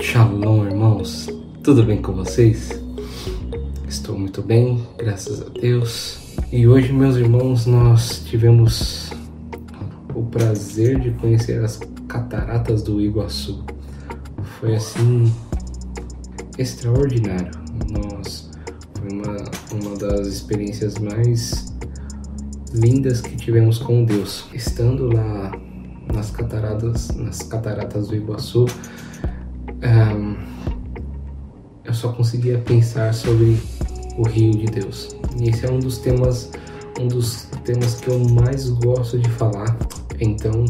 Shalom, irmãos. Tudo bem com vocês? Estou muito bem, graças a Deus. E hoje, meus irmãos, nós tivemos o prazer de conhecer as cataratas do Iguaçu. Foi assim extraordinário. Nós foi uma, uma das experiências mais lindas que tivemos com Deus. Estando lá nas cataratas, nas cataratas do Iguaçu, um, eu só conseguia pensar sobre o rio de Deus. E esse é um dos temas, um dos temas que eu mais gosto de falar. Então,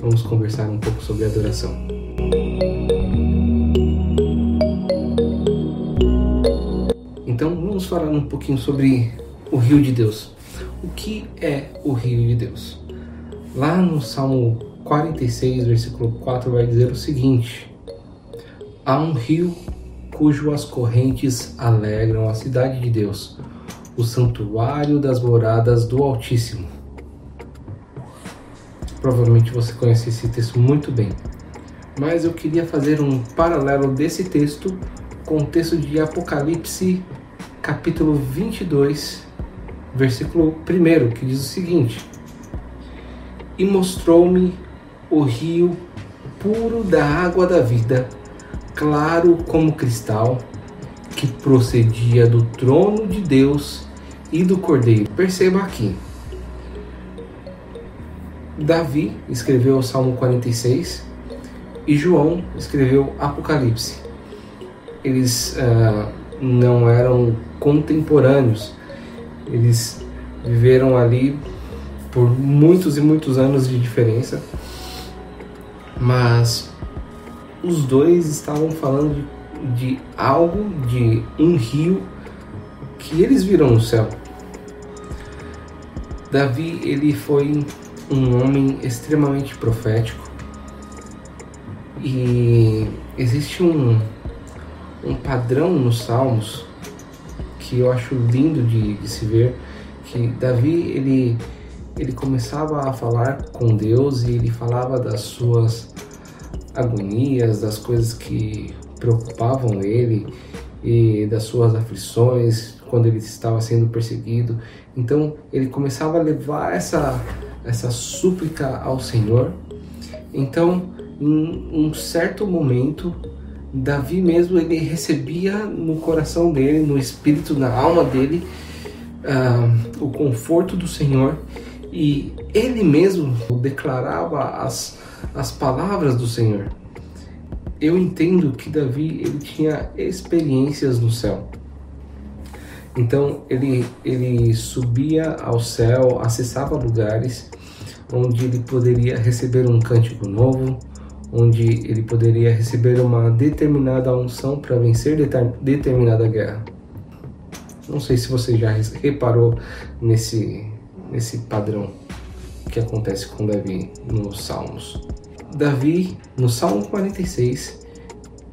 vamos conversar um pouco sobre adoração. Vamos falar um pouquinho sobre o rio de Deus. O que é o rio de Deus? Lá no Salmo 46, versículo 4, vai dizer o seguinte: Há um rio cujas correntes alegram a cidade de Deus, o santuário das moradas do Altíssimo. Provavelmente você conhece esse texto muito bem, mas eu queria fazer um paralelo desse texto com o texto de Apocalipse, capítulo 22, versículo 1, que diz o seguinte: E mostrou-me o rio puro da água da vida claro como cristal, que procedia do trono de Deus e do Cordeiro. Perceba aqui. Davi escreveu o Salmo 46 e João escreveu Apocalipse. Eles uh, não eram contemporâneos, eles viveram ali por muitos e muitos anos de diferença, mas os dois estavam falando de, de algo, de um rio que eles viram no céu. Davi, ele foi um homem extremamente profético. E existe um, um padrão nos Salmos que eu acho lindo de, de se ver que Davi ele ele começava a falar com Deus e ele falava das suas agonias, das coisas que preocupavam ele e das suas aflições quando ele estava sendo perseguido. Então ele começava a levar essa essa súplica ao Senhor. Então, em um certo momento, Davi mesmo ele recebia no coração dele, no espírito, na alma dele, uh, o conforto do Senhor e ele mesmo declarava as as palavras do Senhor. Eu entendo que Davi ele tinha experiências no céu. Então ele, ele subia ao céu, acessava lugares onde ele poderia receber um cântico novo, onde ele poderia receber uma determinada unção para vencer determinada guerra. Não sei se você já reparou nesse, nesse padrão que acontece com Davi nos Salmos. Davi, no Salmo 46,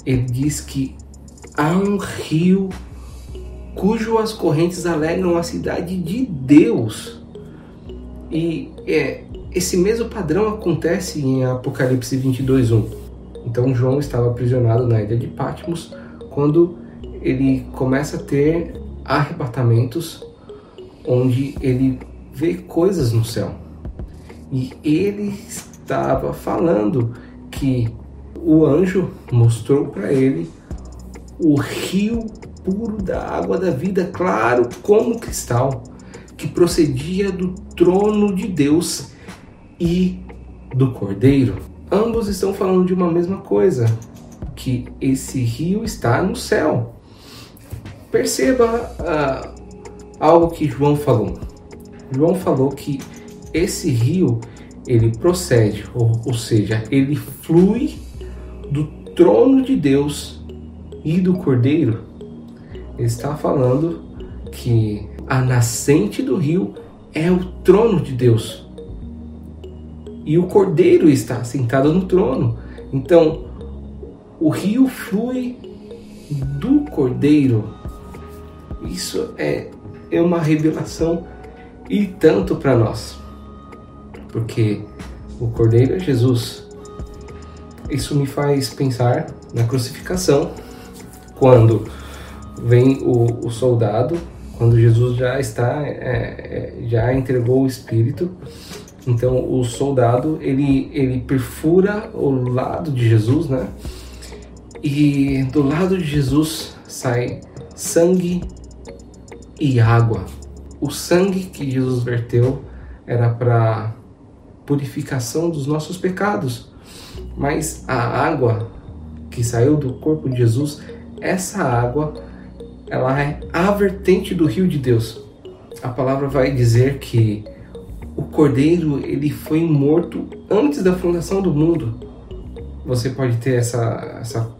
ele diz que há um rio cujas correntes alegram a cidade de Deus. E é, esse mesmo padrão acontece em Apocalipse 22:1. Então João estava aprisionado na ilha de Patmos quando ele começa a ter arrebatamentos onde ele vê coisas no céu. E ele estava falando que o anjo mostrou para ele o rio puro da água da vida, claro como cristal, que procedia do trono de Deus e do Cordeiro. Ambos estão falando de uma mesma coisa, que esse rio está no céu. Perceba uh, algo que João falou. João falou que esse rio ele procede, ou, ou seja, ele flui do trono de Deus e do Cordeiro. Ele está falando que a nascente do rio é o trono de Deus. E o Cordeiro está sentado no trono. Então, o rio flui do Cordeiro. isso é, é uma revelação e tanto para nós. Porque o Cordeiro é Jesus. Isso me faz pensar na crucificação, quando vem o, o soldado, quando Jesus já está, é, é, já entregou o Espírito, então o soldado ele, ele perfura o lado de Jesus, né? E do lado de Jesus sai sangue e água. O sangue que Jesus verteu era para purificação dos nossos pecados, mas a água que saiu do corpo de Jesus, essa água, ela é a vertente do rio de Deus. A palavra vai dizer que o cordeiro ele foi morto antes da fundação do mundo. Você pode ter essa essa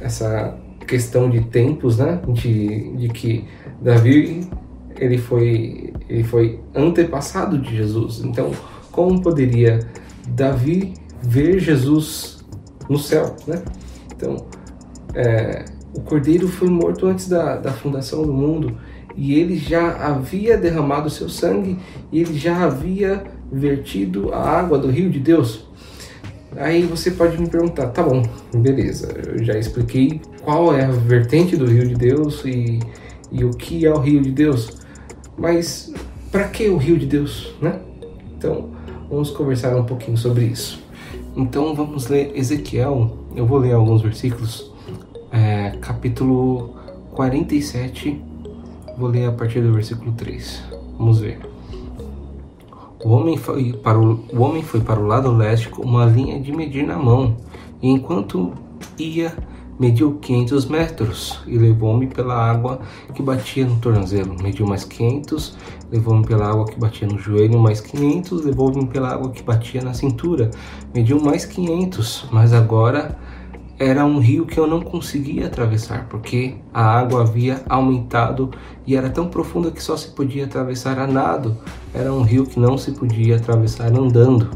essa questão de tempos, né? De, de que Davi ele foi ele foi antepassado de Jesus. Então, como poderia Davi ver Jesus no céu, né? Então, é, o cordeiro foi morto antes da, da fundação do mundo e ele já havia derramado seu sangue e ele já havia vertido a água do rio de Deus. Aí você pode me perguntar, tá bom, beleza, eu já expliquei qual é a vertente do rio de Deus e, e o que é o rio de Deus, mas para que o rio de Deus, né? Então, vamos conversar um pouquinho sobre isso. Então, vamos ler Ezequiel, eu vou ler alguns versículos, é, capítulo 47 Vou ler a partir do versículo 3. Vamos ver. O homem foi para o, o, homem foi para o lado leste com uma linha de medir na mão, e enquanto ia, mediu 500 metros e levou-me pela água que batia no tornozelo. Mediu mais 500, levou-me pela água que batia no joelho, mais 500, levou-me pela água que batia na cintura. Mediu mais 500, mas agora era um rio que eu não conseguia atravessar, porque a água havia aumentado e era tão profunda que só se podia atravessar a nado. Era um rio que não se podia atravessar andando.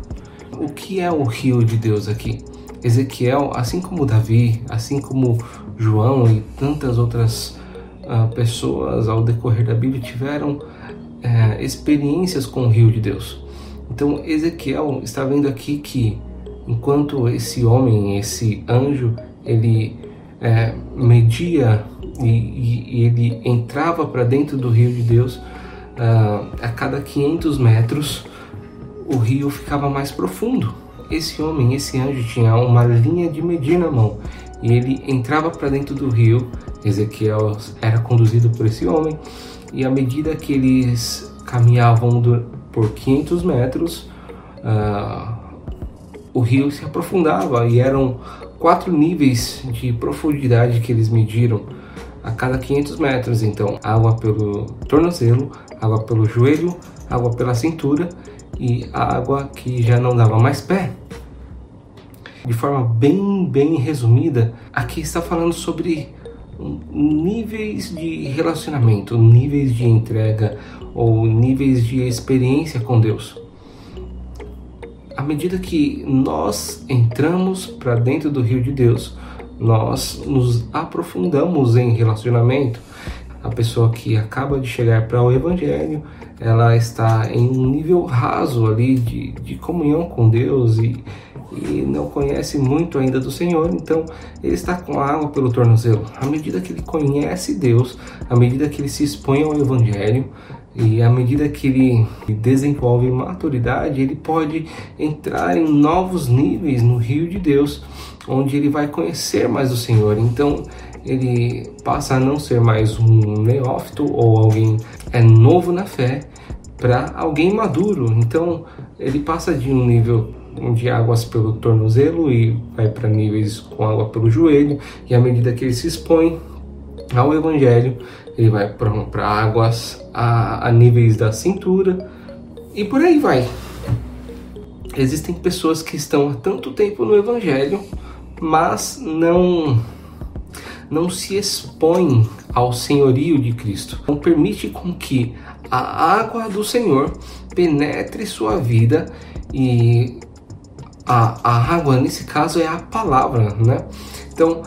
O que é o rio de Deus aqui? Ezequiel, assim como Davi, assim como João e tantas outras uh, pessoas ao decorrer da Bíblia tiveram uh, experiências com o rio de Deus. Então Ezequiel está vendo aqui que enquanto esse homem, esse anjo, ele é, media e, e, e, ele entrava para dentro do rio de Deus, uh, a cada 500 metros o rio ficava mais profundo. Esse homem, esse anjo, tinha uma linha de medir na mão e ele entrava para dentro do rio. Ezequiel era conduzido por esse homem, e à medida que eles caminhavam por 500 metros, uh, o rio se aprofundava e eram quatro níveis de profundidade que eles mediram a cada 500 metros. Então, água pelo tornozelo, água pelo joelho, água pela cintura e água que já não dava mais pé. De forma bem, bem resumida, aqui está falando sobre níveis de relacionamento, níveis de entrega ou níveis de experiência com Deus à medida que nós entramos para dentro do rio de Deus, nós nos aprofundamos em relacionamento. A pessoa que acaba de chegar para o Evangelho, ela está em um nível raso ali de, de comunhão com Deus e, e não conhece muito ainda do Senhor, então ele está com a água pelo tornozelo. À medida que ele conhece Deus, à medida que ele se expõe ao Evangelho, e à medida que ele desenvolve maturidade, ele pode entrar em novos níveis no rio de Deus, onde ele vai conhecer mais o Senhor. Então, ele passa a não ser mais um neófito ou alguém é novo na fé para alguém maduro. Então, ele passa de um nível de águas pelo tornozelo e vai para níveis com água pelo joelho, e à medida que ele se expõe ao evangelho, ele vai para águas a, a níveis da cintura e por aí vai. Existem pessoas que estão há tanto tempo no Evangelho, mas não não se expõem ao senhorio de Cristo. Não permite com que a água do Senhor penetre sua vida e a, a água nesse caso é a palavra, né? Então,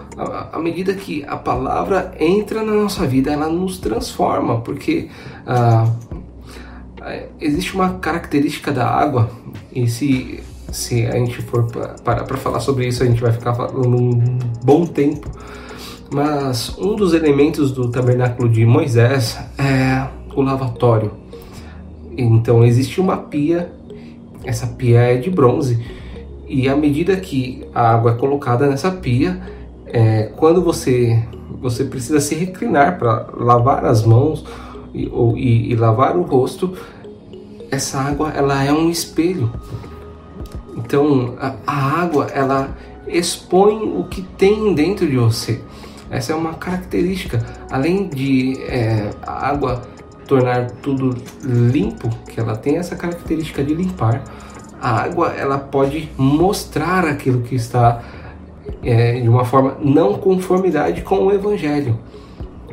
à medida que a palavra entra na nossa vida, ela nos transforma, porque ah, existe uma característica da água, e se, se a gente for parar para falar sobre isso, a gente vai ficar falando um bom tempo. Mas um dos elementos do tabernáculo de Moisés é o lavatório. Então existe uma pia, essa pia é de bronze, e à medida que a água é colocada nessa pia, é, quando você você precisa se reclinar para lavar as mãos e, ou, e, e lavar o rosto, essa água ela é um espelho. Então a, a água ela expõe o que tem dentro de você. Essa é uma característica. Além de é, a água tornar tudo limpo, que ela tem essa característica de limpar, a água ela pode mostrar aquilo que está é, de uma forma não conformidade com o evangelho.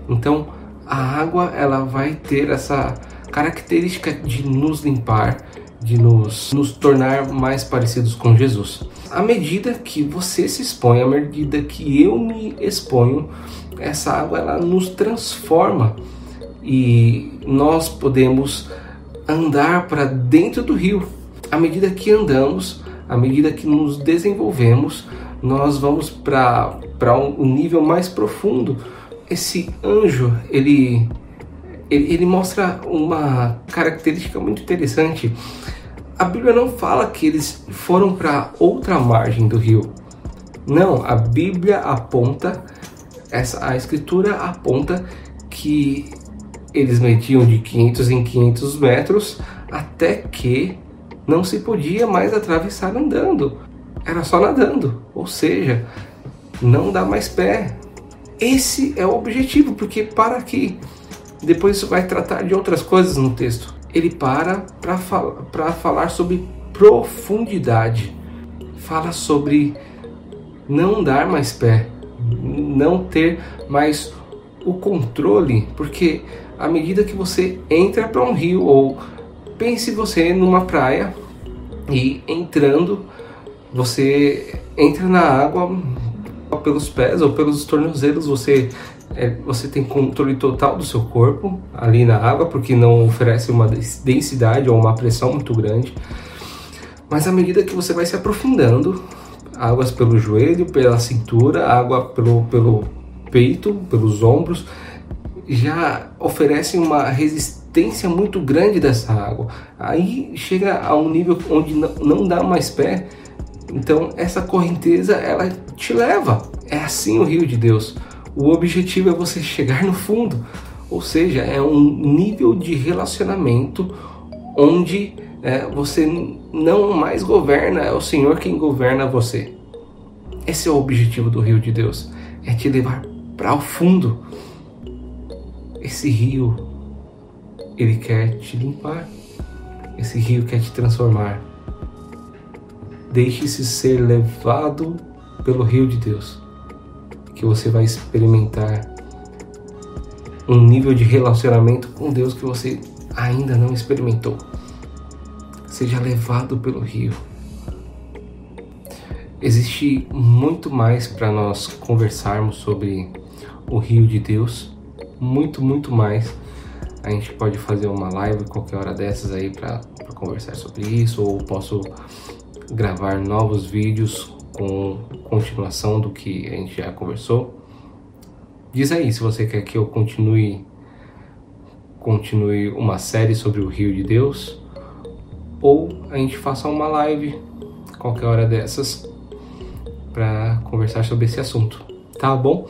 Então a água ela vai ter essa característica de nos limpar, de nos, nos tornar mais parecidos com Jesus. À medida que você se expõe, à medida que eu me exponho, essa água ela nos transforma e nós podemos andar para dentro do rio. À medida que andamos, à medida que nos desenvolvemos, nós vamos para um nível mais profundo. Esse anjo, ele, ele, ele mostra uma característica muito interessante. A Bíblia não fala que eles foram para outra margem do rio. Não, a Bíblia aponta, essa, a Escritura aponta que eles mediam de 500 em 500 metros até que não se podia mais atravessar andando era só nadando, ou seja, não dá mais pé. Esse é o objetivo, porque para aqui. Depois isso vai tratar de outras coisas no texto. Ele para para fal falar sobre profundidade. Fala sobre não dar mais pé, não ter mais o controle, porque à medida que você entra para um rio ou pense você numa praia e entrando você entra na água pelos pés ou pelos tornozelos, você é, você tem controle total do seu corpo ali na água, porque não oferece uma densidade ou uma pressão muito grande. Mas à medida que você vai se aprofundando, águas pelo joelho, pela cintura, água pelo, pelo peito, pelos ombros, já oferecem uma resistência muito grande dessa água. Aí chega a um nível onde não dá mais pé então essa correnteza ela te leva. É assim o rio de Deus. O objetivo é você chegar no fundo, ou seja, é um nível de relacionamento onde é, você não mais governa, é o Senhor quem governa você. Esse é o objetivo do rio de Deus, é te levar para o fundo. Esse rio, ele quer te limpar. Esse rio quer te transformar. Deixe-se ser levado pelo rio de Deus, que você vai experimentar um nível de relacionamento com Deus que você ainda não experimentou. Seja levado pelo rio. Existe muito mais para nós conversarmos sobre o rio de Deus, muito, muito mais. A gente pode fazer uma live qualquer hora dessas aí para conversar sobre isso, ou posso gravar novos vídeos com continuação do que a gente já conversou. Diz aí se você quer que eu continue continue uma série sobre o Rio de Deus ou a gente faça uma live qualquer hora dessas para conversar sobre esse assunto. Tá bom?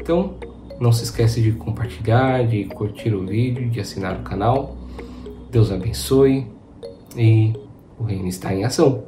Então, não se esquece de compartilhar, de curtir o vídeo, de assinar o canal. Deus abençoe e o reino está em ação.